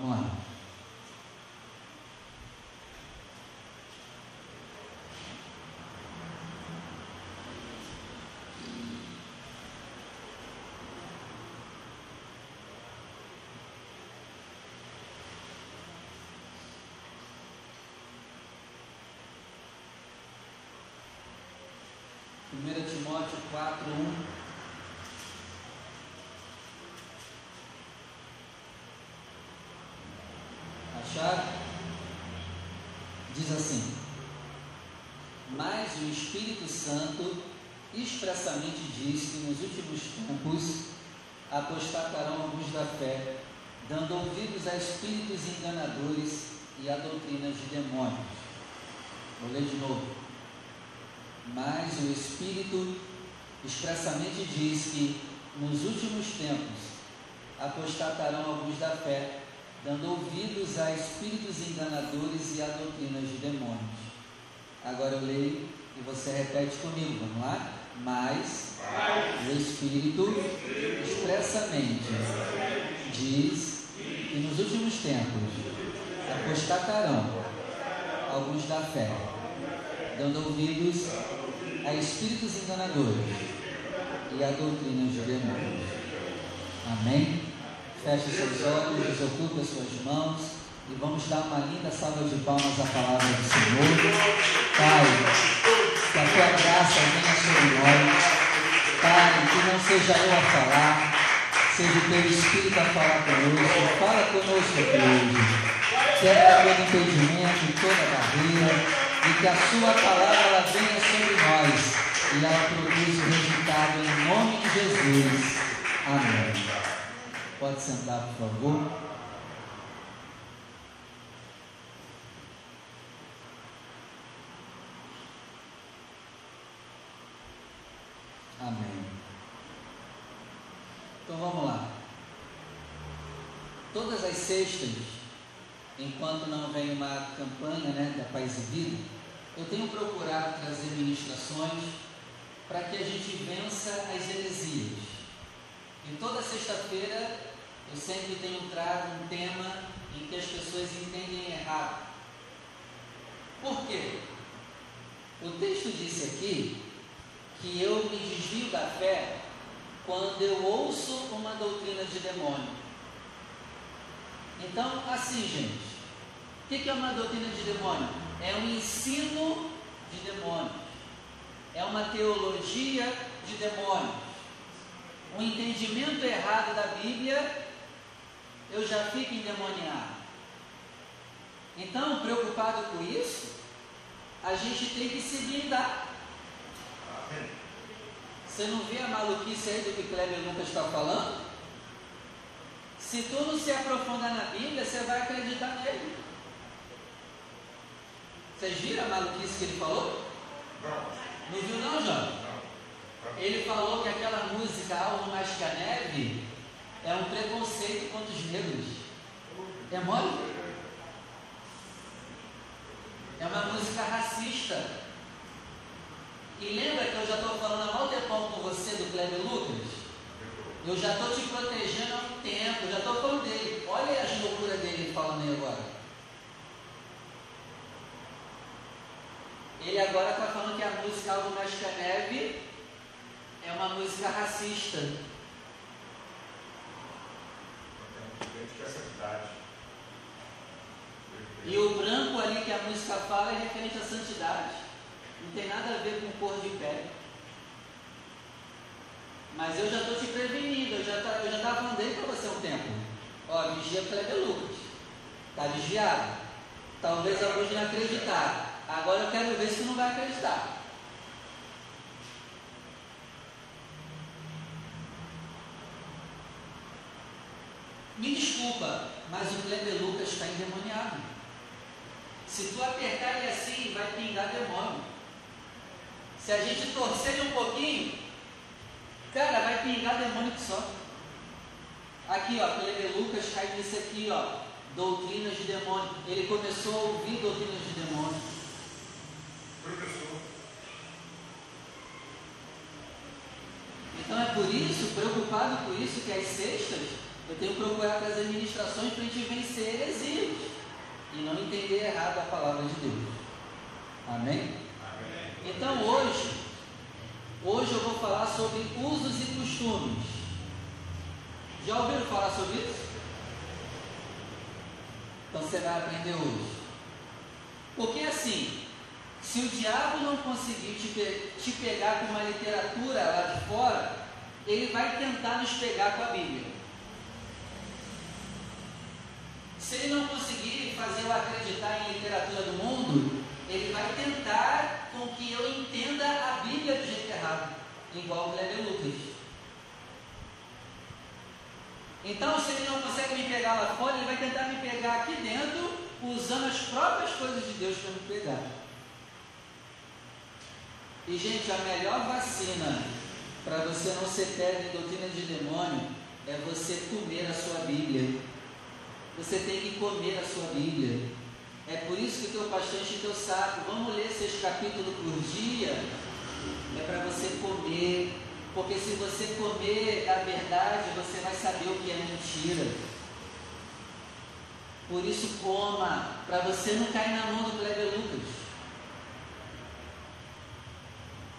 Vamos lá. Primeira Timóteo 4, 1. Acharam? Diz assim: Mas o Espírito Santo expressamente diz que nos últimos tempos apostatarão alguns da fé, dando ouvidos a espíritos enganadores e a doutrinas de demônios. Vou ler de novo. Mas o Espírito expressamente diz que nos últimos tempos apostatarão alguns da fé, dando ouvidos a espíritos enganadores e a doutrinas de demônios. Agora eu leio e você repete comigo, vamos lá? Mas o Espírito expressamente diz que nos últimos tempos apostatarão alguns da fé, dando ouvidos a espíritos enganadores e a doutrinas de demônios. Amém? Feche seus olhos, desocupe as suas mãos e vamos dar uma linda salva de palmas à palavra do Senhor. Pai, que a tua graça venha sobre nós. Pai, que não seja eu a falar, seja o teu Espírito a falar conosco. Fala conosco hoje. Quebra todo impedimento, toda barreira, e que a sua palavra venha sobre nós e ela produza o resultado em nome de Jesus. Amém. Pode sentar, por favor. Amém. Então vamos lá. Todas as sextas, enquanto não vem uma campanha né, da Paz e Vida, eu tenho procurado trazer ministrações para que a gente vença as heresias. E toda sexta-feira eu sempre tenho trago um tema em que as pessoas entendem errado. Por quê? O texto disse aqui que eu me desvio da fé quando eu ouço uma doutrina de demônio. Então, assim, gente, o que é uma doutrina de demônio? É um ensino de demônios, é uma teologia de demônios, um entendimento errado da Bíblia, eu já fico endemoniado. Então, preocupado com isso, a gente tem que se blindar. Você não vê a maluquice aí do que Kleber Lucas está falando? Se tu não se aprofundar na Bíblia, você vai acreditar nele. Vocês viram a maluquice que ele falou? Não. Não viu não, João? Ele falou que aquela música Algo Mais Que a Neve é um preconceito contra os negros. É mole? É uma música racista. E lembra que eu já estou falando há mal tempão com você do Kleber Lucas? Eu já estou te protegendo há um tempo, já estou falando dele. Olha as loucuras dele falando aí agora. Ele agora está falando que a música Algo a Neve é uma música racista. E o branco ali que a música fala é referente à santidade. Tem nada a ver com cor de pele. Mas eu já estou te prevenindo, eu já tá, estava dele para você um tempo. Ó, vigia Lucas. Está vigiado. Talvez alguns não acreditaram. Agora eu quero ver se não vai acreditar. Me desculpa, mas o Kleber Lucas está endemoniado. Se tu apertar ele assim, vai pingar demônio. Se a gente torcer um pouquinho, cara, vai pingar demônio que só. Aqui, ó, Lucas cai nisso aqui, ó, doutrinas de demônio. Ele começou a ouvir doutrinas de demônio. Professor. Então é por isso, preocupado com isso, que às sextas Eu tenho que procurar trazer ministrações para a gente vencer heresias e não entender errado a palavra de Deus. Amém? Então hoje, hoje eu vou falar sobre usos e costumes. Já ouviram falar sobre isso? Então você vai aprender hoje. Porque assim, se o diabo não conseguir te, pe te pegar com uma literatura lá de fora, ele vai tentar nos pegar com a Bíblia. Se ele não conseguir fazer eu acreditar em literatura do mundo, ele vai tentar com que eu entenda a Bíblia do jeito errado, igual o Kleber Lucas. Então, se ele não consegue me pegar lá fora, ele vai tentar me pegar aqui dentro, usando as próprias coisas de Deus para me pegar. E, gente, a melhor vacina para você não ser pego em doutrina de demônio é você comer a sua Bíblia. Você tem que comer a sua Bíblia. É por isso que o teu pastor enche teu saco. Vamos ler seis capítulos por dia. É para você comer. Porque se você comer a verdade, você vai saber o que é mentira. Por isso coma, para você não cair na mão do Kleber Lucas.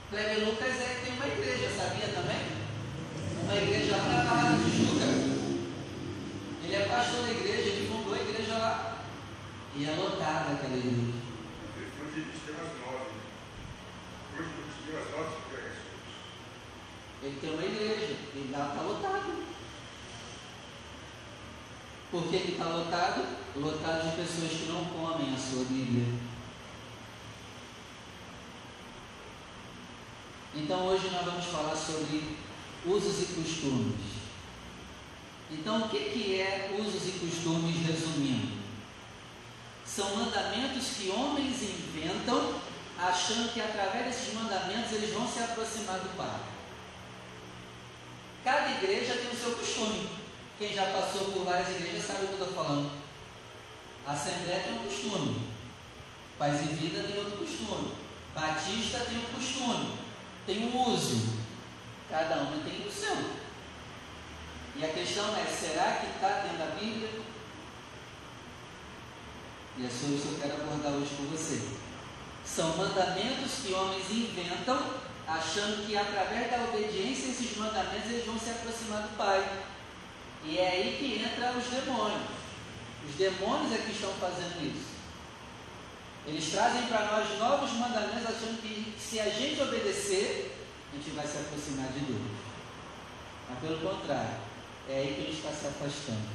Kleber Lucas é, tem uma igreja, sabia também? Uma igreja lá na Barra de Juca. Ele é pastor da igreja, ele fundou a igreja lá. E é lotada aquela igreja. Ele foi de dia às nove. Hoje, de dia às nove, pega Ele tem uma igreja, e lá está lotado. Por que está lotado? Lotado de pessoas que não comem a sua Bíblia. Então hoje nós vamos falar sobre usos e costumes. Então o que, que é usos e costumes resumindo? São mandamentos que homens inventam achando que através desses mandamentos eles vão se aproximar do Pai. Cada igreja tem o seu costume. Quem já passou por várias igrejas sabe o que eu estou falando. A Assembleia tem um costume. Paz e Vida tem outro costume. Batista tem um costume tem um uso, cada um tem o seu. E a questão é: será que está dentro da Bíblia? E é sobre isso que eu quero abordar hoje com você. São mandamentos que homens inventam, achando que através da obediência a esses mandamentos eles vão se aproximar do Pai. E é aí que entra os demônios. Os demônios é que estão fazendo isso. Eles trazem para nós novos mandamentos, achando que se a gente obedecer, a gente vai se aproximar de Deus. Mas pelo contrário, é aí que a gente está se afastando.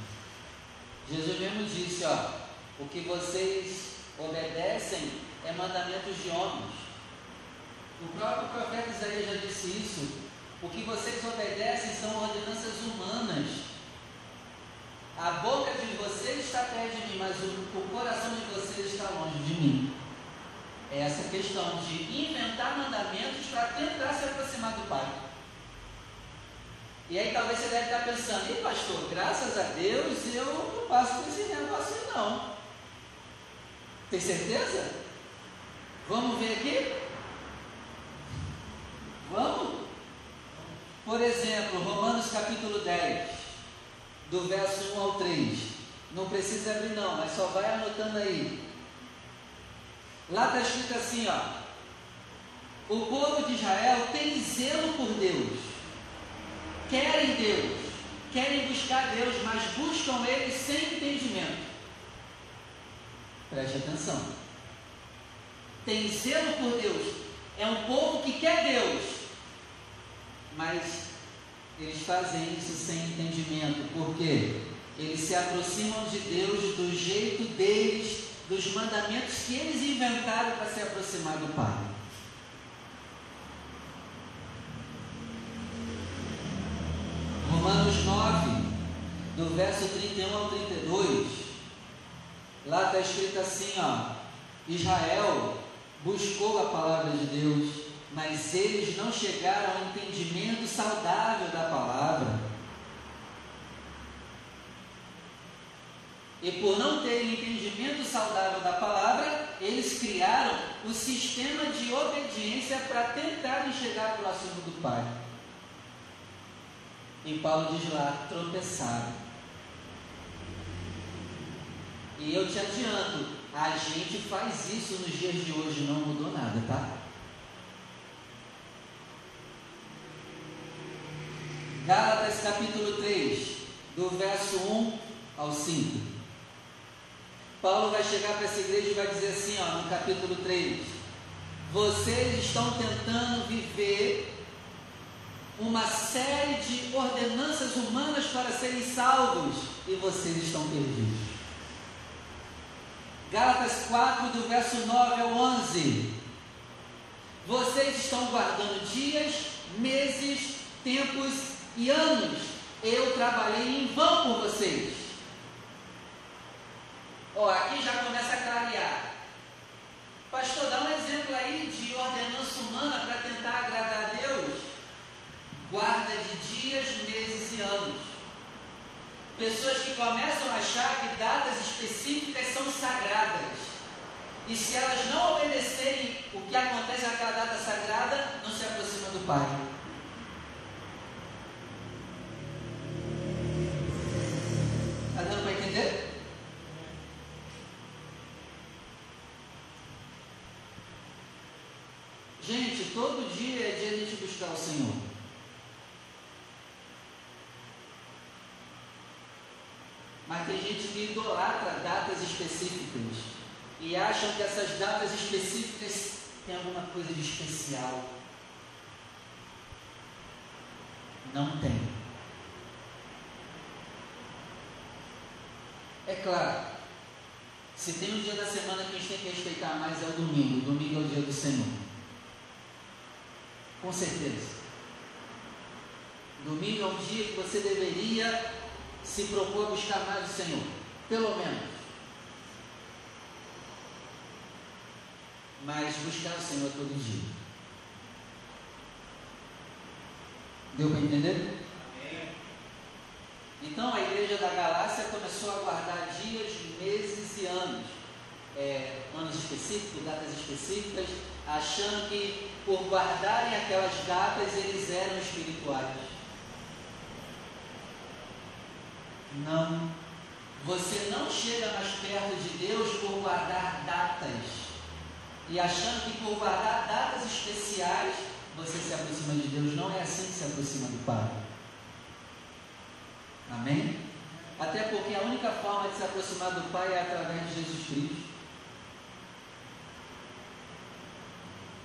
Jesus mesmo disse, ó, o que vocês obedecem é mandamentos de homens. O próprio profeta Isaías já disse isso. O que vocês obedecem são ordenanças humanas. A boca de vocês está perto de mim, mas o, o coração de vocês está longe de mim. É essa questão de inventar mandamentos para tentar se aproximar do Pai. E aí talvez você deve estar pensando, e pastor, graças a Deus eu não passo por esse negócio não. Tem certeza? Vamos ver aqui? Vamos? Por exemplo, Romanos capítulo 10 do verso 1 ao 3. Não precisa abrir não, mas só vai anotando aí. Lá está escrito assim, ó. O povo de Israel tem zelo por Deus. Querem Deus. Querem buscar Deus, mas buscam Ele sem entendimento. Preste atenção. Tem zelo por Deus. É um povo que quer Deus, mas eles fazem isso sem entendimento. Por quê? Eles se aproximam de Deus do jeito deles, dos mandamentos que eles inventaram para se aproximar do Pai. Romanos 9, do verso 31 ao 32, lá está escrito assim: ó, Israel buscou a palavra de Deus mas eles não chegaram ao entendimento saudável da palavra. E por não terem entendimento saudável da palavra, eles criaram o sistema de obediência para tentarem chegar próximo do Pai. E Paulo diz lá: tropeçaram. E eu te adianto, a gente faz isso nos dias de hoje, não mudou nada, tá? Gálatas capítulo 3, do verso 1 ao 5. Paulo vai chegar para essa igreja e vai dizer assim, ó, no capítulo 3: Vocês estão tentando viver uma série de ordenanças humanas para serem salvos e vocês estão perdidos. Gálatas 4, do verso 9 ao 11. Vocês estão guardando dias, meses, tempos e anos. Eu trabalhei em vão por vocês. Ó, aqui já começa a clarear. Pastor, dá um exemplo aí de ordenança humana para tentar agradar a Deus guarda de dias, meses e anos. Pessoas que começam a achar que datas específicas são sagradas. E se elas não obedecerem o que acontece naquela data sagrada, não se aproxima do Pai. Está dando para entender? Gente, todo dia é dia de a gente buscar o Senhor. Mas tem gente que idolatra datas específicas e acham que essas datas específicas têm alguma coisa de especial. Não tem. É claro, se tem um dia da semana que a gente tem que respeitar mais é o domingo. O domingo é o dia do Senhor. Com certeza. Domingo é um dia que você deveria se propôs a buscar mais o Senhor, pelo menos. Mas buscar o Senhor todo dia. Deu para entender? Então a igreja da Galácia começou a guardar dias, meses e anos. É, anos específicos, datas específicas, achando que por guardarem aquelas datas eles eram espirituais. Não. Você não chega mais perto de Deus por guardar datas. E achando que por guardar datas especiais você se aproxima de Deus. Não é assim que se aproxima do Pai. Amém? Até porque a única forma de se aproximar do Pai é através de Jesus Cristo.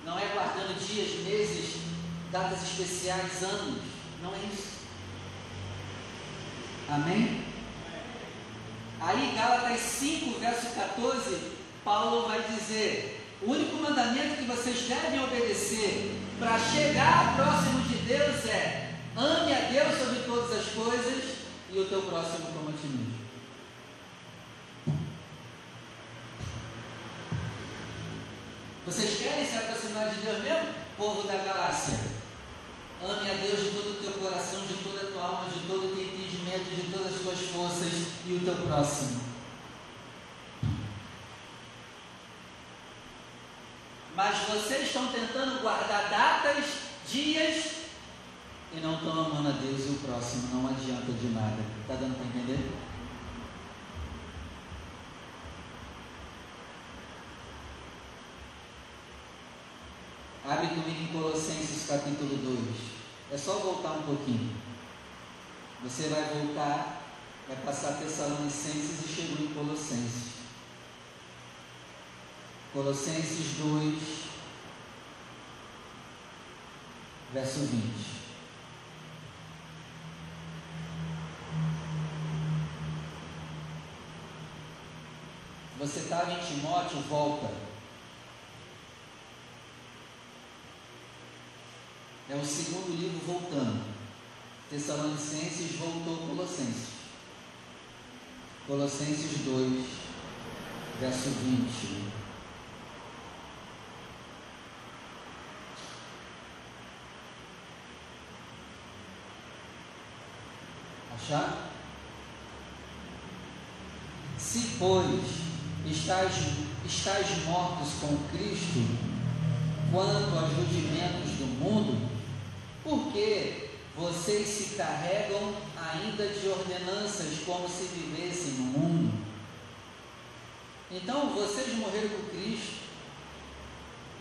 Não é guardando dias, meses, datas especiais, anos. Não é isso. Amém? Aí, Gálatas 5, verso 14, Paulo vai dizer: o único mandamento que vocês devem obedecer para chegar próximo de Deus é: ame a Deus sobre todas as coisas e o teu próximo como a ti mesmo. Vocês querem se aproximar de Deus mesmo? Povo da galáxia. Ame a Deus de todo o teu coração, de toda a tua alma, de todo o teu entendimento, de todas as tuas forças e o teu próximo. Mas vocês estão tentando guardar datas, dias e não estão amando a Deus e o próximo. Não adianta de nada. Está dando para entender? Abre comigo em Colossenses capítulo 2. É só voltar um pouquinho. Você vai voltar, vai passar Tessalonicenses e chegou em Colossenses. Colossenses 2, verso 20. Você estava em Timóteo, volta. É o segundo livro voltando. Tessalonicenses voltou Colossenses. Colossenses 2, verso 20. Achar? Se, pois, estáis, estáis mortos com Cristo, quanto aos rudimentos do mundo, porque vocês se carregam ainda de ordenanças como se vivessem no mundo. Então vocês morreram com Cristo,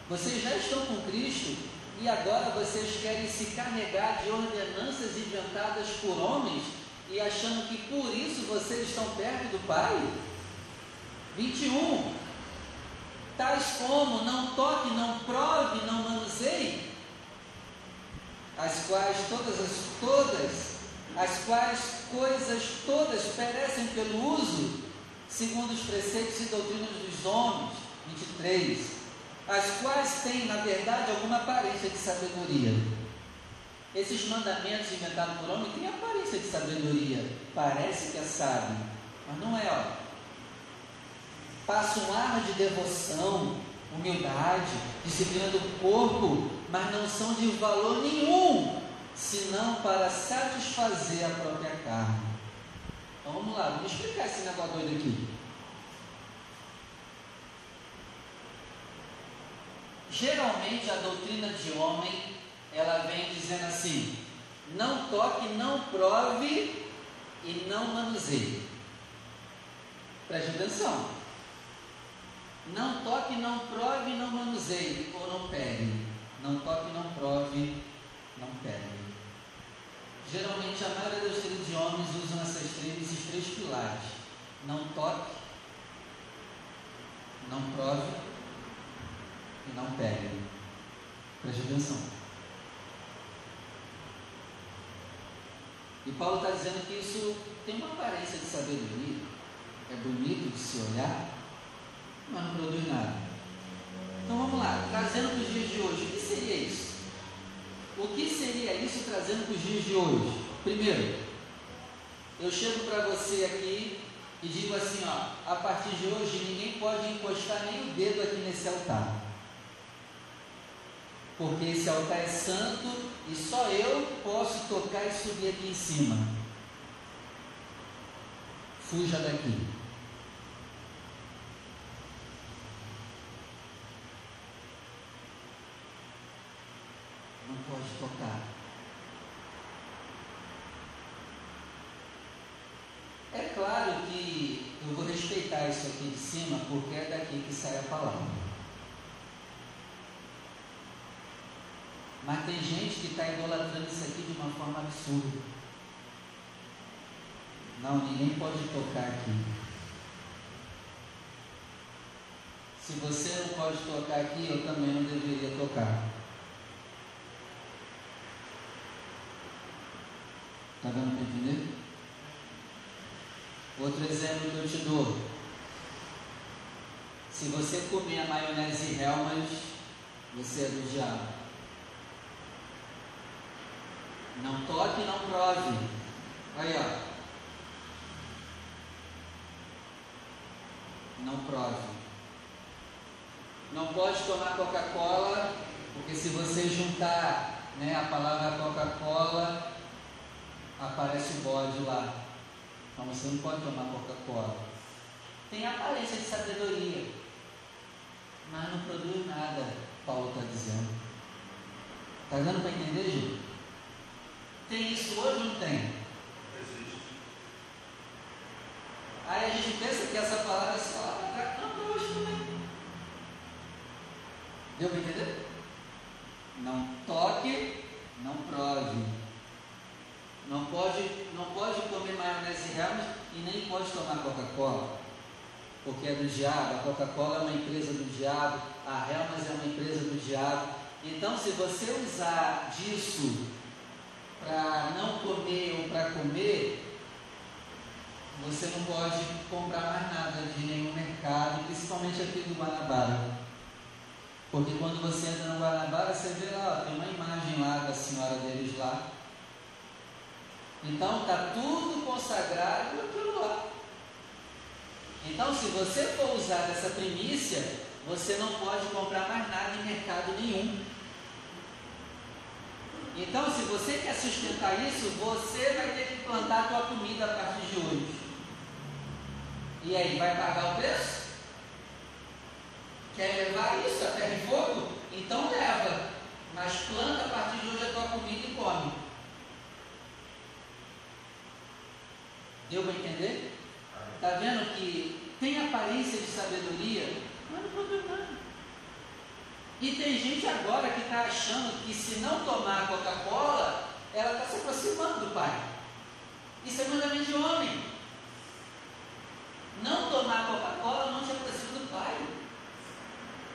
vocês já estão com Cristo e agora vocês querem se carregar de ordenanças inventadas por homens e achando que por isso vocês estão perto do Pai? 21. Tais como não toque, não prove, não manuseie, as quais todas as todas as quais coisas todas perecem pelo uso, segundo os preceitos e doutrinas dos homens. 23. As quais têm, na verdade, alguma aparência de sabedoria. Esses mandamentos inventados por homem têm aparência de sabedoria. Parece que é sábio, mas não é, ó. Passa um ar de devoção, humildade, disciplina do corpo, mas não são de valor nenhum, senão para satisfazer a própria carne. Então vamos lá, vamos explicar esse negócio doido aqui. Geralmente a doutrina de homem, ela vem dizendo assim: não toque, não prove e não manuseie. Preste atenção. Não toque, não prove, não manuseie ou não pegue. Não toque, não prove, não pegue. Geralmente a maioria dos filhos de homens usam essas esses três pilares. Não toque, não prove e não pegue. Preste atenção. E Paulo está dizendo que isso tem uma aparência de sabedoria, é bonito de se olhar, mas não produz nada. Então vamos lá, trazendo para os dias de hoje, o que seria isso? O que seria isso trazendo para os dias de hoje? Primeiro, eu chego para você aqui e digo assim, ó, a partir de hoje ninguém pode encostar nem o dedo aqui nesse altar. Porque esse altar é santo e só eu posso tocar e subir aqui em cima. Fuja daqui. não pode tocar. É claro que eu vou respeitar isso aqui de cima, porque é daqui que sai a palavra. Mas tem gente que está idolatrando isso aqui de uma forma absurda. Não, ninguém pode tocar aqui. Se você não pode tocar aqui, eu também não deveria tocar. Está dando para entender? Outro exemplo que eu te dou. Se você comer a maionese Helmas, você é do diabo. Não toque, não prove. Aí, ó. Não prove. Não pode tomar Coca-Cola, porque se você juntar né, a palavra Coca-Cola aparece o bode lá. Então você não pode tomar Coca-Cola. Tem aparência de sabedoria, mas não produz nada, Paulo está dizendo. Está dando para entender, Gil? Tem isso hoje ou não tem? Existe. Aí a gente pensa que essa palavra é só não, hoje também. Deu para entender? Não toque, não prove. Não pode, não pode comer maionese Helmut e nem pode tomar Coca-Cola, porque é do diabo. A Coca-Cola é uma empresa do diabo, a Helmut é uma empresa do diabo. Então, se você usar disso para não comer ou para comer, você não pode comprar mais nada de nenhum mercado, principalmente aqui do Guanabara. Porque quando você entra no Guanabara, você vê lá, ó, tem uma imagem lá da senhora deles lá, então está tudo consagrado naquilo lá. Então, se você for usar essa primícia, você não pode comprar mais nada em mercado nenhum. Então, se você quer sustentar isso, você vai ter que plantar a tua comida a partir de hoje. E aí, vai pagar o preço? Quer levar isso a terra e fogo? Então leva. Mas planta a partir de hoje a tua comida e come. Deu para entender? Está vendo que tem aparência de sabedoria, mas não produz nada. E tem gente agora que está achando que se não tomar Coca-Cola, ela está se aproximando do Pai. Isso é mandamento de homem. Não tomar Coca-Cola não te aproxima do Pai.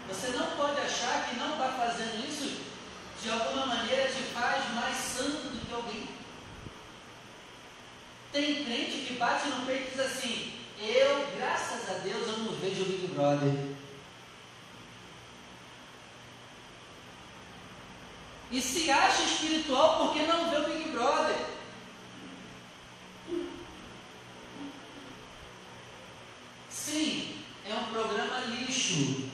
Você não pode achar que não está fazendo isso de alguma maneira te faz mais santo do que alguém. Tem crente que bate no peito e diz assim: Eu, graças a Deus, eu não vejo o Big Brother. E se acha espiritual porque não vê o Big Brother. Sim, é um programa lixo.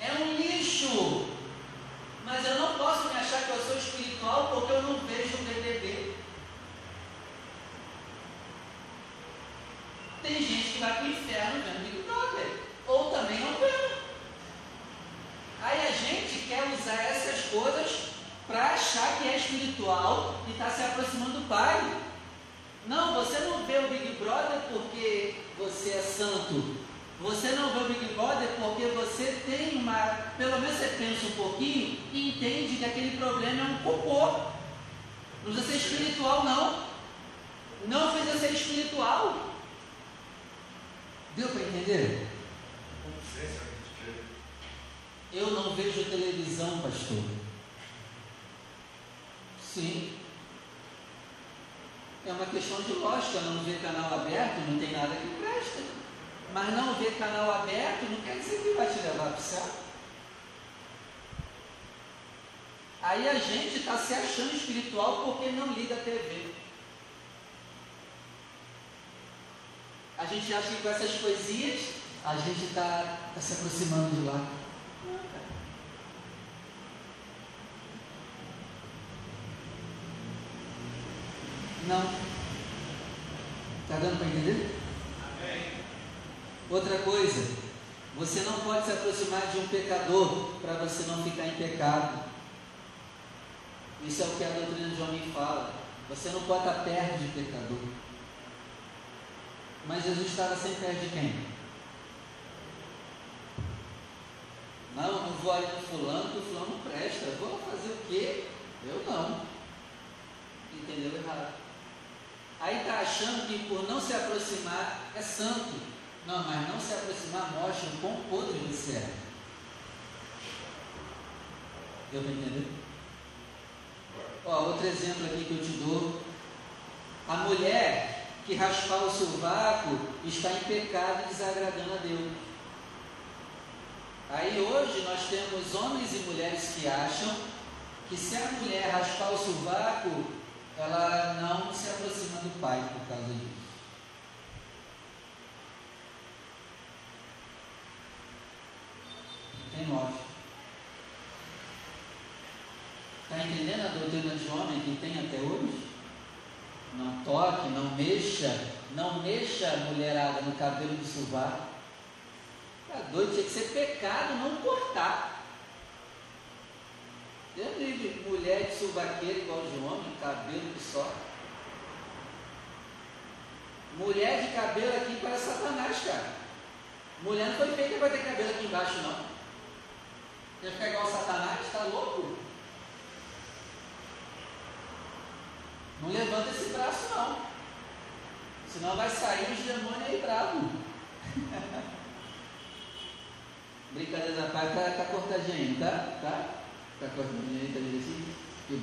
É um lixo. Mas eu não posso me achar que eu sou espiritual porque eu não vejo o BBB. Tem gente que vai para o inferno vendo Big Brother. Ou também não vê. Aí a gente quer usar essas coisas para achar que é espiritual e está se aproximando do Pai. Não, você não vê o Big Brother porque você é santo. Você não vê o Big Brother porque você tem uma. Pelo menos você pensa um pouquinho e entende que aquele problema é um cocô. Não precisa ser espiritual, não. Não precisa ser espiritual. Deu para entender? Eu não vejo televisão, pastor. Sim. É uma questão de lógica, não ver canal aberto não tem nada que presta. Mas não ver canal aberto não quer dizer que vai te levar para o céu. Aí a gente está se achando espiritual porque não liga a TV. A gente acha que com essas coisinhas a gente está tá se aproximando de lá. Não. Está dando para entender? Amém. Outra coisa, você não pode se aproximar de um pecador para você não ficar em pecado. Isso é o que a doutrina de homem fala. Você não pode estar perto de pecador. Mas Jesus estava sempre perto de quem? Não, não vou ali no fulano, que o fulano não presta. Vou fazer o quê? Eu não. Entendeu errado. Aí está achando que por não se aproximar é santo. Não, mas não se aproximar mostra o quão podre você é. Deu para entender? Ó, outro exemplo aqui que eu te dou. A mulher que raspar o sovaco está em pecado desagradando a Deus. Aí hoje nós temos homens e mulheres que acham que se a mulher raspar o sovaco, ela não se aproxima do pai por causa disso. Tem lógica. Está entendendo a doutrina de homem que tem até hoje? Não toque, não mexa, não mexa a mulherada no cabelo do sovaco. Tá doido, tinha que ser pecado não cortar. Deus livre, mulher de subaqueiro igual de homem, cabelo que só. Mulher de cabelo aqui parece Satanás, cara. Mulher não foi feita para ter cabelo aqui embaixo, não. Quer ficar igual Satanás? Está louco? Não levanta esse braço, não. Senão vai sair os demônios aí bravos. Brincadeira da parte, tá, tá cortadinho, tá? Tá? Meninas assim? Que.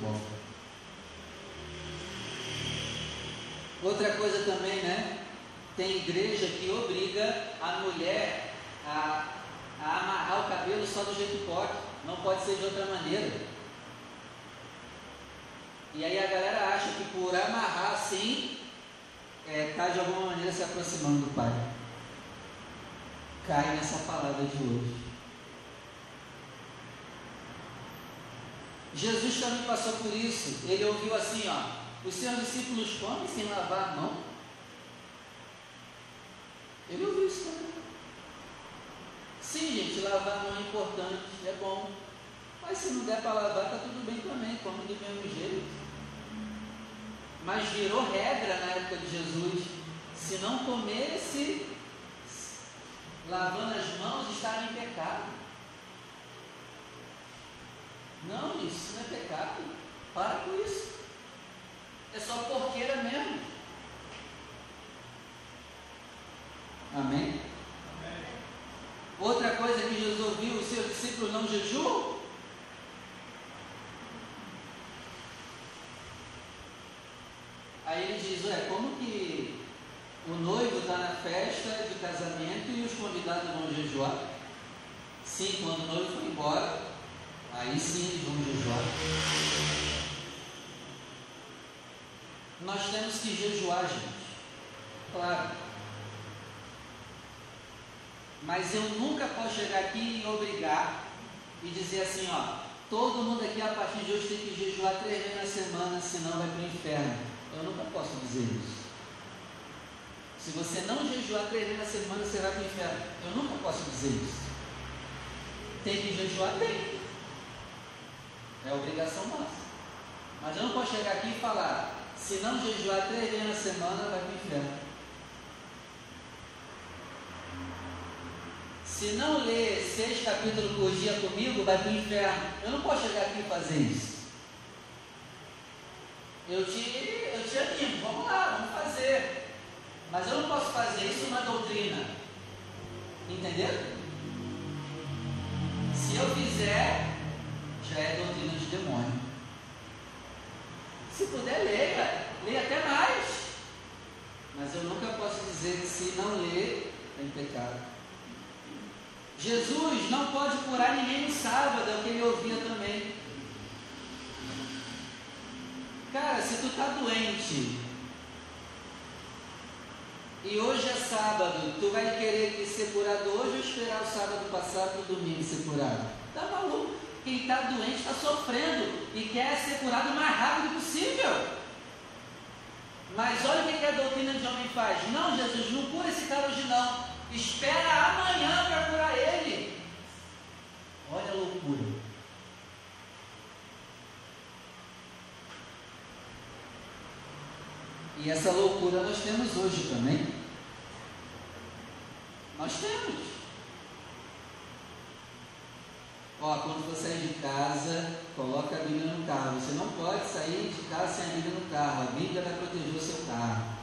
Outra coisa também, né? Tem igreja que obriga a mulher a, a amarrar o cabelo só do jeito que pode. Não pode ser de outra maneira. E aí a galera acha que por amarrar assim, está é, tá de alguma maneira se aproximando do Pai. Cai nessa palavra de hoje. Jesus também passou por isso. Ele ouviu assim, ó, os seus discípulos comem sem lavar a mão. Ele ouviu isso também. Sim, gente, lavar a mão é importante, é bom. Mas se não der para lavar, está tudo bem também, come do mesmo jeito. Mas virou regra na época de Jesus Se não comesse, lavando as mãos, estava em pecado. Não, isso não é pecado. Para com isso. É só porqueira mesmo. Amém? Amém? Outra coisa que Jesus ouviu, os seus discípulos não jejuam? Aí ele diz, ué, como que o noivo está na festa de casamento e os convidados vão jejuar? Sim, quando o noivo for embora, aí sim vão jejuar. Nós temos que jejuar, gente. Claro. Mas eu nunca posso chegar aqui e obrigar e dizer assim, ó, todo mundo aqui a partir de hoje tem que jejuar três vezes na semana, senão vai para o inferno. Eu nunca posso dizer isso. Se você não jejuar três vezes na semana, você vai para o inferno. Eu nunca posso dizer isso. Tem que jejuar? Tem. É obrigação nossa. Mas eu não posso chegar aqui e falar, se não jejuar três vezes na semana, vai para o inferno. Se não ler seis capítulos por dia comigo, vai para o inferno. Eu não posso chegar aqui e fazer isso. Eu te, eu te animo, vamos lá, vamos fazer. Mas eu não posso fazer isso na doutrina. Entendeu? Se eu fizer, já é doutrina de demônio. Se puder, leia. Leia até mais. Mas eu nunca posso dizer que se não ler, é pecado. Jesus não pode curar ninguém no sábado, é o que ele ouvia também. Cara, se tu está doente e hoje é sábado, tu vai querer ser curado hoje ou esperar o sábado passar para o domingo ser curado? Tá maluco? Quem está doente está sofrendo e quer ser curado o mais rápido possível. Mas olha o que a doutrina de homem faz. Não, Jesus, não cura esse cara hoje não. Espera amanhã para curar ele. Olha a loucura. E essa loucura nós temos hoje também. Nós temos. Ó, quando você sair de casa, coloca a Bíblia no carro. Você não pode sair de casa sem a Bíblia no carro. A Bíblia vai proteger o seu carro.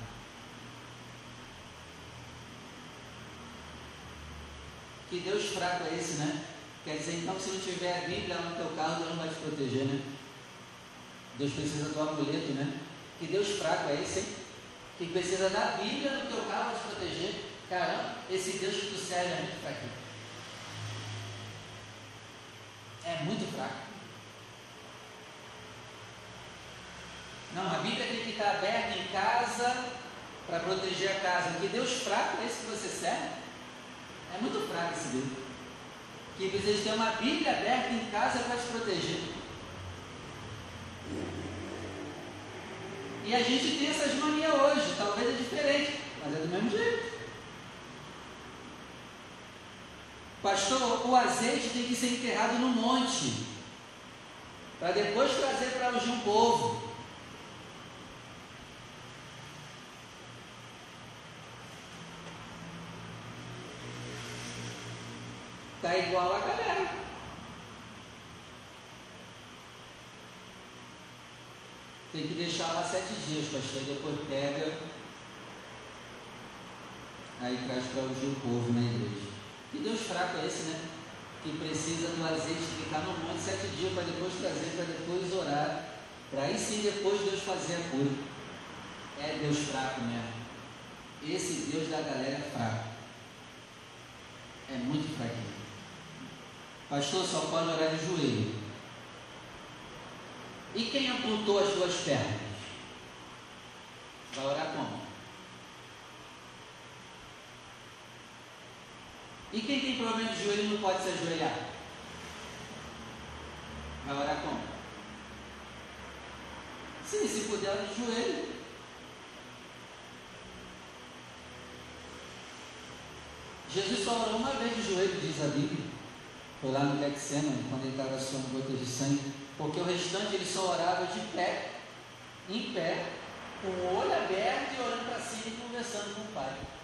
Que Deus fraco é esse, né? Quer dizer, então, que se não tiver a Bíblia no teu carro, Deus não vai te proteger, né? Deus precisa do amuleto, né? Que Deus fraco é esse, hein? Que precisa da Bíblia no teu carro para te proteger. Caramba, esse Deus que tu serve é muito fraquinho. É muito fraco. Não, a Bíblia tem que estar aberta em casa para proteger a casa. Que Deus fraco é esse que você serve? É muito fraco esse Deus. Que precisa ter uma Bíblia aberta em casa para te proteger. E a gente tem essas manias hoje, talvez é diferente, mas é do mesmo jeito. Pastor, o azeite tem que ser enterrado no monte, para depois trazer para ungir um povo. Está igual a galera. Tem que deixar lá sete dias, pastor. Depois pega. Aí traz para ungir o povo na igreja. Que Deus fraco é esse, né? Que precisa do azeite ficar no monte sete dias para depois trazer, para depois orar. Para aí sim depois Deus fazer a cura. É Deus fraco mesmo. Esse Deus da galera é fraco. É muito fraquinho. Pastor, só pode orar de joelho. E quem amputou as duas pernas? Vai orar como? E quem tem problema de joelho não pode se ajoelhar? Vai orar como? Sim, se puder, de joelho. Jesus só orou uma vez de joelho, diz a Bíblia. Foi lá no Getsêmane, quando ele estava suando gotas de sangue, porque o restante ele só orava de pé, em pé, com o olho aberto e olhando para cima e conversando com o Pai.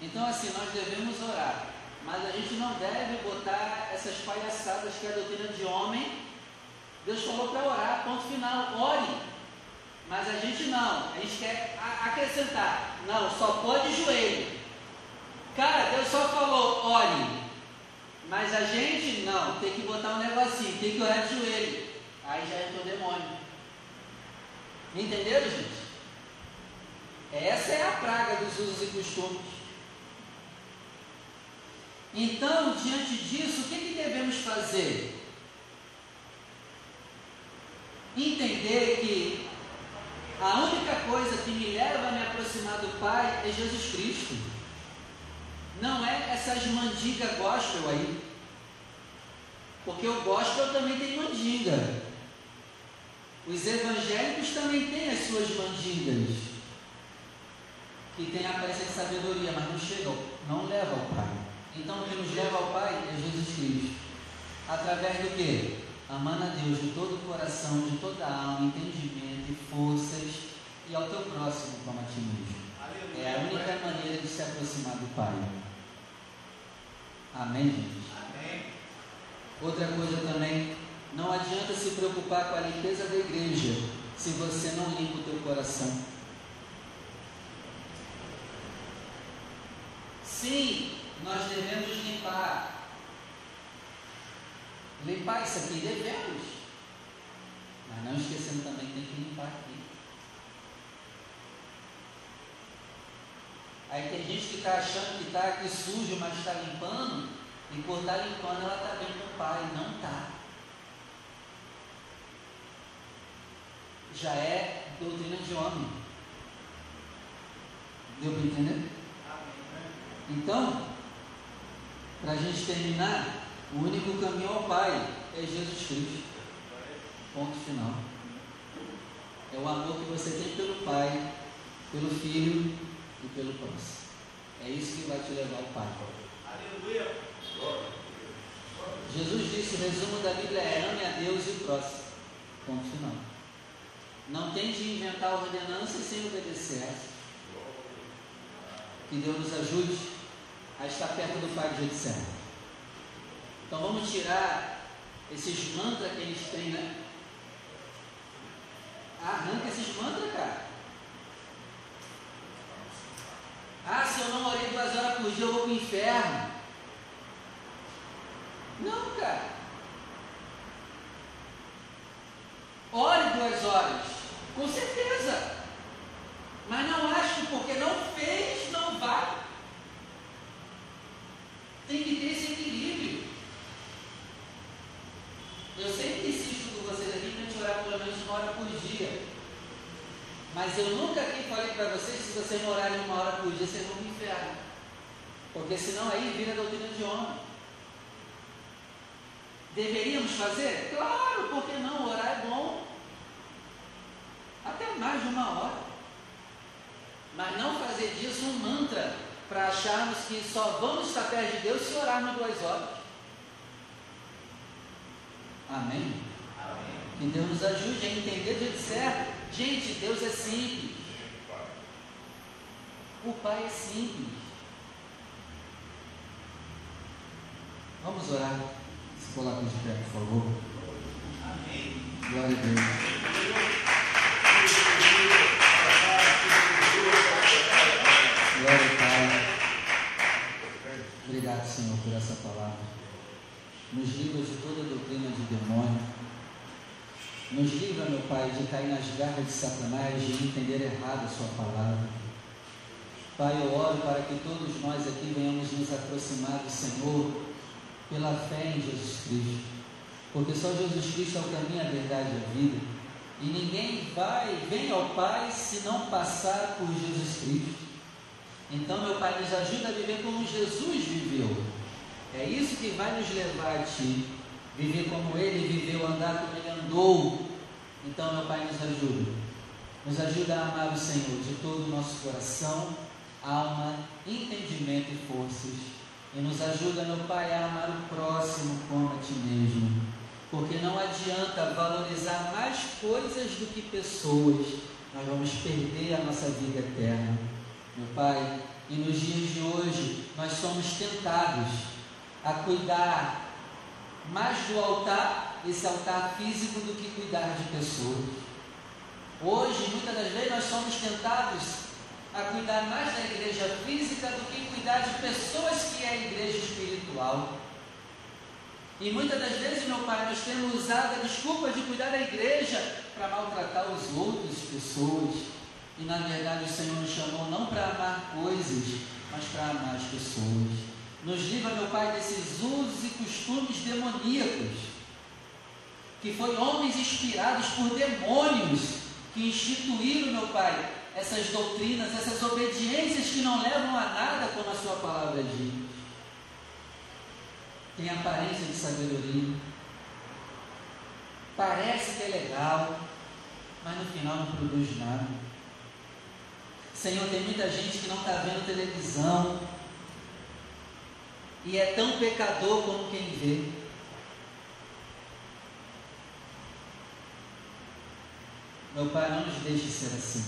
Então, assim, nós devemos orar, mas a gente não deve botar essas palhaçadas que é a doutrina de homem. Deus falou para orar, ponto final, ore. Mas a gente não, a gente quer acrescentar, não, só pode joelho. Cara, Deus só falou, ore. Mas a gente não, tem que botar um negocinho, tem que orar de joelho. Aí já entrou demônio. Entenderam, gente? Essa é a praga dos usos e costumes. Então, diante disso, o que, que devemos fazer? Entender que a única coisa que me leva a me aproximar do Pai é Jesus Cristo. Não é essas mandigas gospel aí. Porque o gospel também tem mandinga. Os evangélicos também têm as suas mandingas. Que tem a aparência de sabedoria, mas não chegam, não levam ao Pai. Então o que nos leva ao Pai é Jesus Cristo. Através do que? Amando a Deus de todo o coração, de toda a alma, entendimento e forças, e ao teu próximo como a ti mesmo. É a única maneira de se aproximar do Pai. Amém, gente? Amém. Outra coisa também, não adianta se preocupar com a limpeza da igreja se você não limpa o teu coração. Sim, nós devemos limpar. Limpar isso aqui devemos. Mas não esquecendo também que tem que limpar aqui. Aí tem gente que está achando que está aqui sujo, mas está limpando, e por estar tá limpando ela está bem com o pai. Não está. Já é doutrina de homem. Deu para entender? Então, para a gente terminar, o único caminho ao Pai é Jesus Cristo. Ponto final. É o amor que você tem pelo Pai, pelo Filho e pelo próximo. É isso que vai te levar ao Pai. Aleluia! Jesus disse: o resumo da Bíblia é ame a Deus e o próximo. Ponto final. Não tente inventar ordenanças sem obedecer. Que Deus nos ajude a estar perto do Pai de jeito. Então vamos tirar esses mantras que eles têm, né? Arranca esses mantras, cara. Ah, se eu não orei duas horas por dia, eu vou para o inferno. Não, cara. Ore duas horas. Com certeza. Mas não acho que porque não fez, não vai. Tem que ter esse equilíbrio. Eu sempre insisto com vocês aqui para a gente orar pelo menos uma hora por dia. Mas eu nunca aqui falei para vocês se vocês não orarem uma hora por dia, vocês vão me inferno. Porque senão aí vira doutrina de homem. Deveríamos fazer? Claro, porque não? Orar é bom. Até mais de uma hora. Mas não fazer disso um mantra para acharmos que só vamos estar perto de Deus se orarmos duas horas. Amém? Amém? Que Deus nos ajude a entender do jeito certo. Gente, Deus é simples. O Pai é simples. Vamos orar. Se coloca de pé, por favor. Amém. Glória a Deus. Obrigado, Senhor, por essa palavra. Nos livra de toda doutrina de demônio. Nos livra, meu Pai, de cair nas garras de Satanás, de entender errado a Sua palavra. Pai, eu oro para que todos nós aqui venhamos nos aproximar do Senhor pela fé em Jesus Cristo. Porque só Jesus Cristo é o caminho, a verdade e a vida. E ninguém vai, vem ao Pai se não passar por Jesus Cristo. Então, meu Pai, nos ajuda a viver como Jesus viveu. É isso que vai nos levar a Ti. Viver como Ele viveu, andar como Ele andou. Então, meu Pai, nos ajuda. Nos ajuda a amar o Senhor de todo o nosso coração, alma, entendimento e forças. E nos ajuda, meu Pai, a amar o próximo como a Ti mesmo. Porque não adianta valorizar mais coisas do que pessoas. Nós vamos perder a nossa vida eterna. Meu Pai, E nos dias de hoje, nós somos tentados a cuidar mais do altar, esse altar físico, do que cuidar de pessoas. Hoje, muitas das vezes, nós somos tentados a cuidar mais da igreja física do que cuidar de pessoas que é a igreja espiritual. E muitas das vezes, meu Pai, nós temos usado a desculpa de cuidar da igreja para maltratar os outros pessoas. E na verdade o Senhor nos chamou não para amar coisas, mas para amar as pessoas. Nos livra, meu Pai, desses usos e costumes demoníacos, que foi homens inspirados por demônios que instituíram, meu Pai, essas doutrinas, essas obediências que não levam a nada como a Sua palavra diz. Tem aparência de sabedoria, parece que é legal, mas no final não produz nada. Senhor, tem muita gente que não está vendo televisão e é tão pecador como quem vê. Meu Pai, não nos deixe ser assim.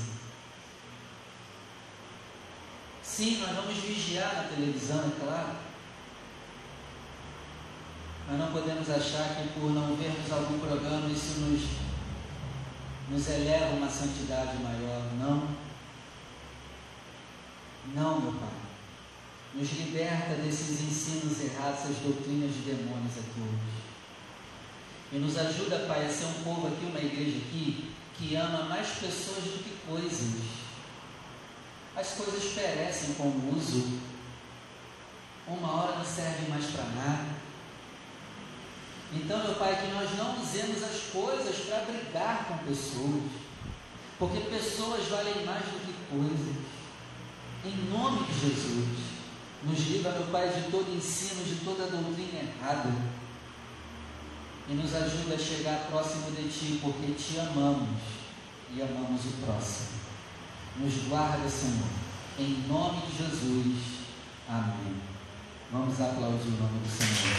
Sim, nós vamos vigiar na televisão, é claro. Mas não podemos achar que por não vermos algum programa isso nos, nos eleva a uma santidade maior. Não. Não, meu Pai. Nos liberta desses ensinos errados, essas doutrinas de demônios aqui hoje. E nos ajuda, Pai, a ser um povo aqui, uma igreja aqui, que ama mais pessoas do que coisas. As coisas perecem com o uso. Uma hora não serve mais para nada. Então, meu Pai, que nós não usemos as coisas para brigar com pessoas. Porque pessoas valem mais do que coisas. Em nome de Jesus, nos livra, meu Pai, de todo ensino, de toda doutrina errada. E nos ajuda a chegar próximo de Ti, porque Te amamos e amamos o próximo. Nos guarda, Senhor. Em nome de Jesus. Amém. Vamos aplaudir o nome do Senhor.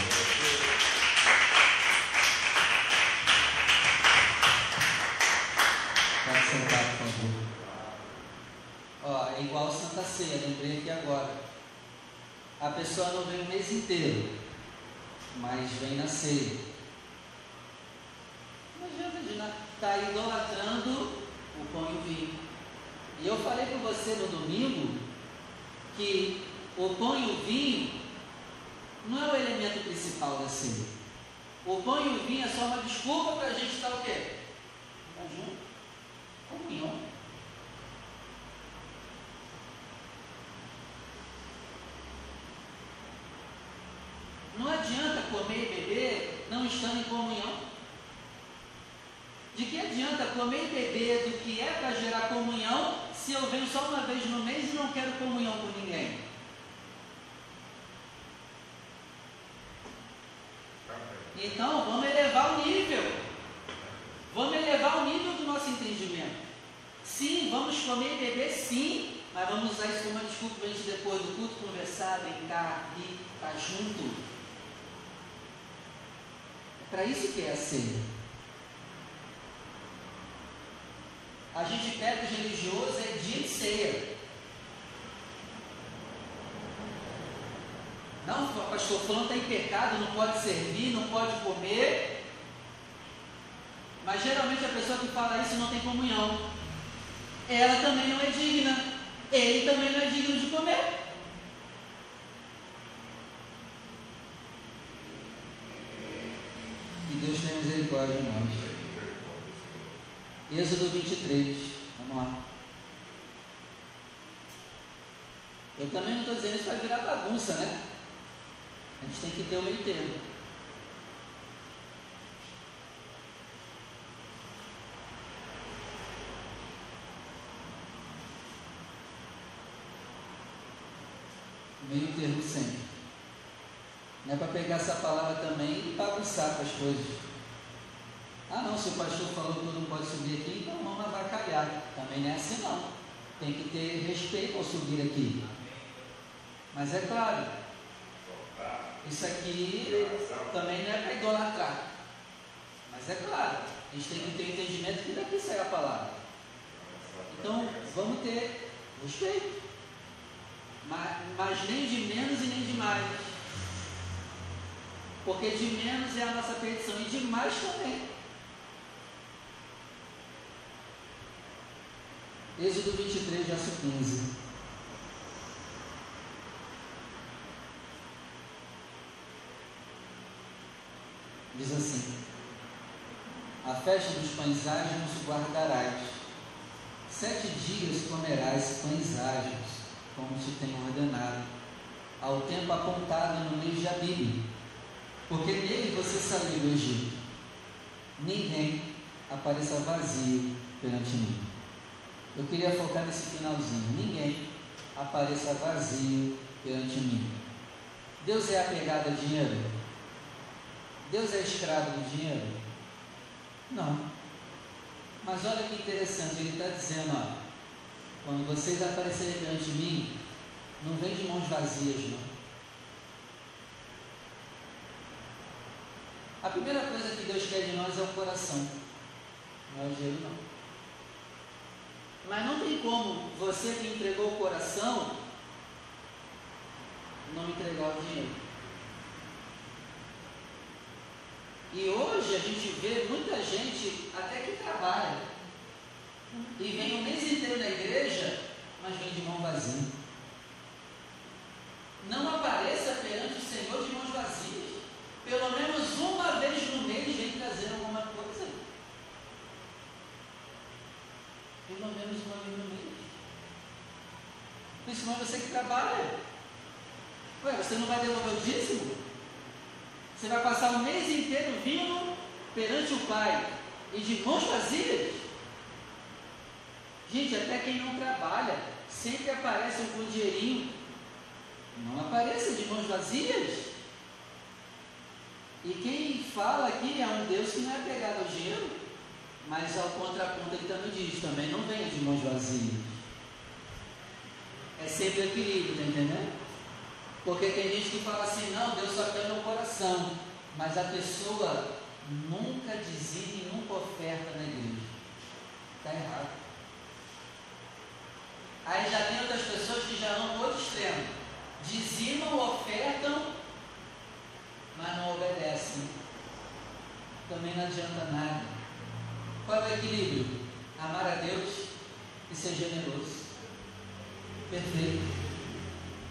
Pode sentar, por favor. Ó, é igual Santa Ceia, lembrei aqui agora. A pessoa não vem o mês inteiro, mas vem na ceia. Nada. Está idolatrando o pão e o vinho. E eu falei para você no domingo que o pão e o vinho não é o elemento principal da ceia. O pão e o vinho é só uma desculpa para a gente estar o quê? Junto. Comunhão. Não adianta comer e estando em comunhão. De que adianta comer e beber do que é para gerar comunhão se eu venho só uma vez no mês e não quero comunhão com ninguém? Então, vamos elevar o nível. Vamos elevar o nível do nosso entendimento. Sim, vamos comer e beber, sim, mas vamos usar isso como uma desculpa para a gente depois do culto conversar, brincar, estar junto. Para isso que é a ceia. A gente pega os religiosos, é dia de ceia. Não, pastor falando está em pecado, não pode servir, não pode comer. Mas geralmente a pessoa que fala isso não tem comunhão. Ela também não é digna. Ele também não é digno de comer. Deus tenha misericórdia de nós. Êxodo 23. Vamos lá. Eu também não estou dizendo isso para virar bagunça, né? A gente tem que ter o meio termo. Meio termo sempre. Não é para pegar essa palavra também e bagunçar com as coisas. Ah não, se o pastor falou que não pode subir aqui, então vamos avacalhar. Também não é assim não. Tem que ter respeito ao subir aqui. Mas é claro, isso aqui também não é para idolatrar. Mas é claro, a gente tem que ter entendimento que daqui sai a palavra. Então, vamos ter respeito. mas, mas nem de menos e nem de mais. Porque de menos é a nossa perdição e de mais também. Êxodo 23, verso 15. Diz assim: A festa dos pães ágimos guardarás. Sete dias comerás pães como te tenho ordenado, ao tempo apontado no mês de Abib, porque nele você saiu do Egito. Ninguém apareça vazio perante mim. Eu queria focar nesse finalzinho. Ninguém apareça vazio perante mim. Deus é apegado a dinheiro? Deus é escravo do dinheiro? Não. Mas olha que interessante, ele está dizendo, ó, quando vocês aparecerem perante mim, não vem de mãos vazias, não. A primeira coisa que Deus quer de nós é o coração, não é o dinheiro, não. Mas não tem como você que entregou o coração não entregar o dinheiro. E hoje a gente vê muita gente até que trabalha e vem o mês inteiro na igreja, mas vem de mão vazia. Não apareça perante o Senhor de mãos vazias. Pelo menos uma vez no mês vem trazer alguma coisa. Pelo menos uma vez no mês. Principalmente você que trabalha. Ué, você não vai devolver o dízimo? Você vai passar o mês inteiro vindo perante o Pai e de mãos vazias? Gente, até quem não trabalha sempre aparece um dinheirinho. Não apareça de mãos vazias. E quem fala aqui é um Deus que não é pegado ao dinheiro, mas ao contraponto ele também diz, também não venha de mãos vazias. É sempre equilíbrio, tá entendendo? Porque tem gente que fala assim, não, Deus só quer meu coração. Mas a pessoa nunca dizime nunca oferta na igreja. Está errado. Aí já tem outras pessoas que já vão no outro extremo. Dizimam, ofertam, mas não obedecem. Também não adianta nada. Qual é o equilíbrio? Amar a Deus e ser generoso. Perfeito.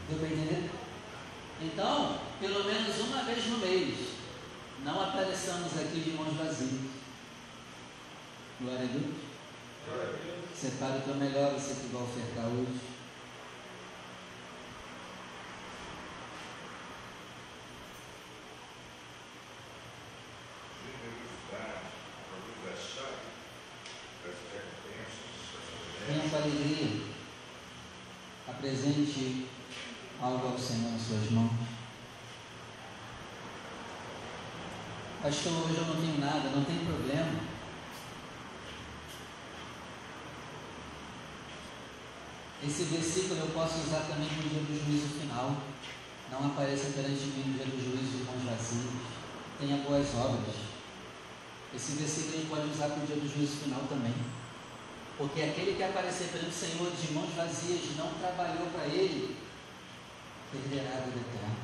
Deu para entender? Então, pelo menos uma vez no mês, não apareçamos aqui de mãos vazias. Glória a Deus. Separe o é melhor, você que vai ofertar hoje. Venha com alegria. Apresente algo ao Senhor nas suas mãos. Pastor, hoje eu não tenho nada, não tem problema. Esse versículo eu posso usar também no dia do juízo final. Não apareça perante mim no dia do juízo de mãos vazias. Tenha boas obras. Esse versículo a gente pode usar para o dia do juízo final também. Porque aquele que aparecer perante o Senhor de mãos vazias não trabalhou para ele, perderá a vida eterna.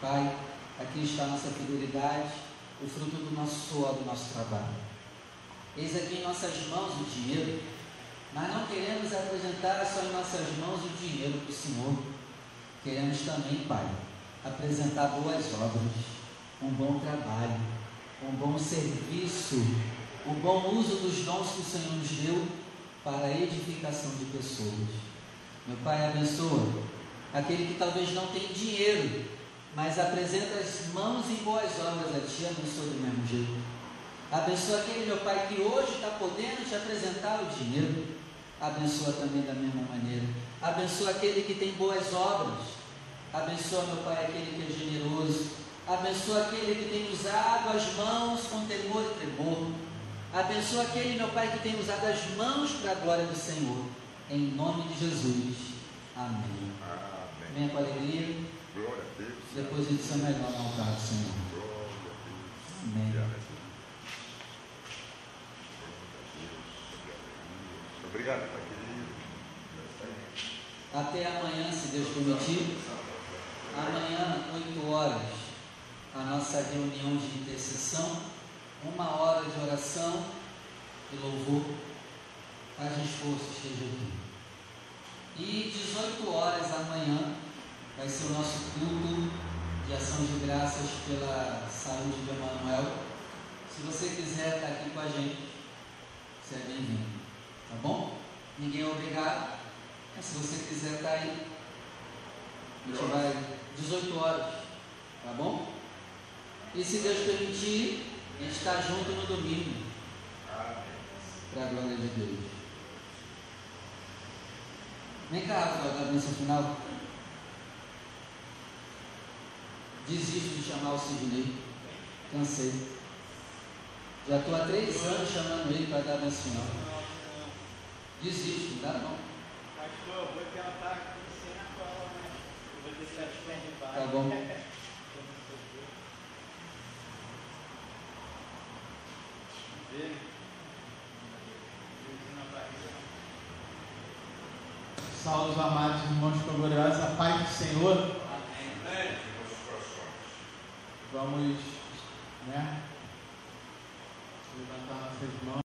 Pai, aqui está a nossa fidelidade, o fruto do nosso suor, do nosso trabalho. Eis aqui em nossas mãos o dinheiro, mas não queremos apresentar só em nossas mãos o dinheiro para o Senhor. Queremos também, Pai, apresentar boas obras, um bom trabalho, um bom serviço, o bom uso dos dons que o Senhor nos deu para a edificação de pessoas. Meu Pai, abençoa aquele que talvez não tem dinheiro, mas apresenta as mãos em boas obras a Ti, abençoa do mesmo jeito. Abençoa aquele, meu Pai, que hoje está podendo te apresentar o dinheiro, abençoa também da mesma maneira. Abençoa aquele que tem boas obras, abençoa, meu Pai, aquele que é generoso, abençoa aquele que tem usado as mãos com temor e tremor. Abençoa aquele, meu Pai, que tem usado as mãos para a glória do Senhor. Em nome de Jesus. Amém. Venha com alegria. Glória a Deus. Depois a gente se melhor no altar do Senhor. Amém. Obrigado, Pai querido. Até amanhã, se Deus permitir. Amanhã, 8 horas, a nossa reunião de intercessão. Uma hora de oração e louvor. Faz esforço, esteja aqui. E 18 horas amanhã vai ser o nosso culto de ação de graças pela saúde de Emanuel. Se você quiser estar aqui com a gente, você é bem-vindo. Tá bom? Ninguém é obrigado. Mas se você quiser estar aí, a gente vai 18 horas. Tá bom? E se Deus permitir, a gente está junto no domingo. Para a glória de Deus. Vem cá, Rafael, da bênção final. Desisto de chamar o Sidney. Cansei. Já estou há três anos chamando ele para dar final. Desisto, não dá não. Pastor, vou tentar conhecer na cola, mas vou deixar de stand-by. Tá bom. Salve, amados irmãos gloriosos, a paz do Senhor. Amém. Vamos, né? Levantar nossas mãos.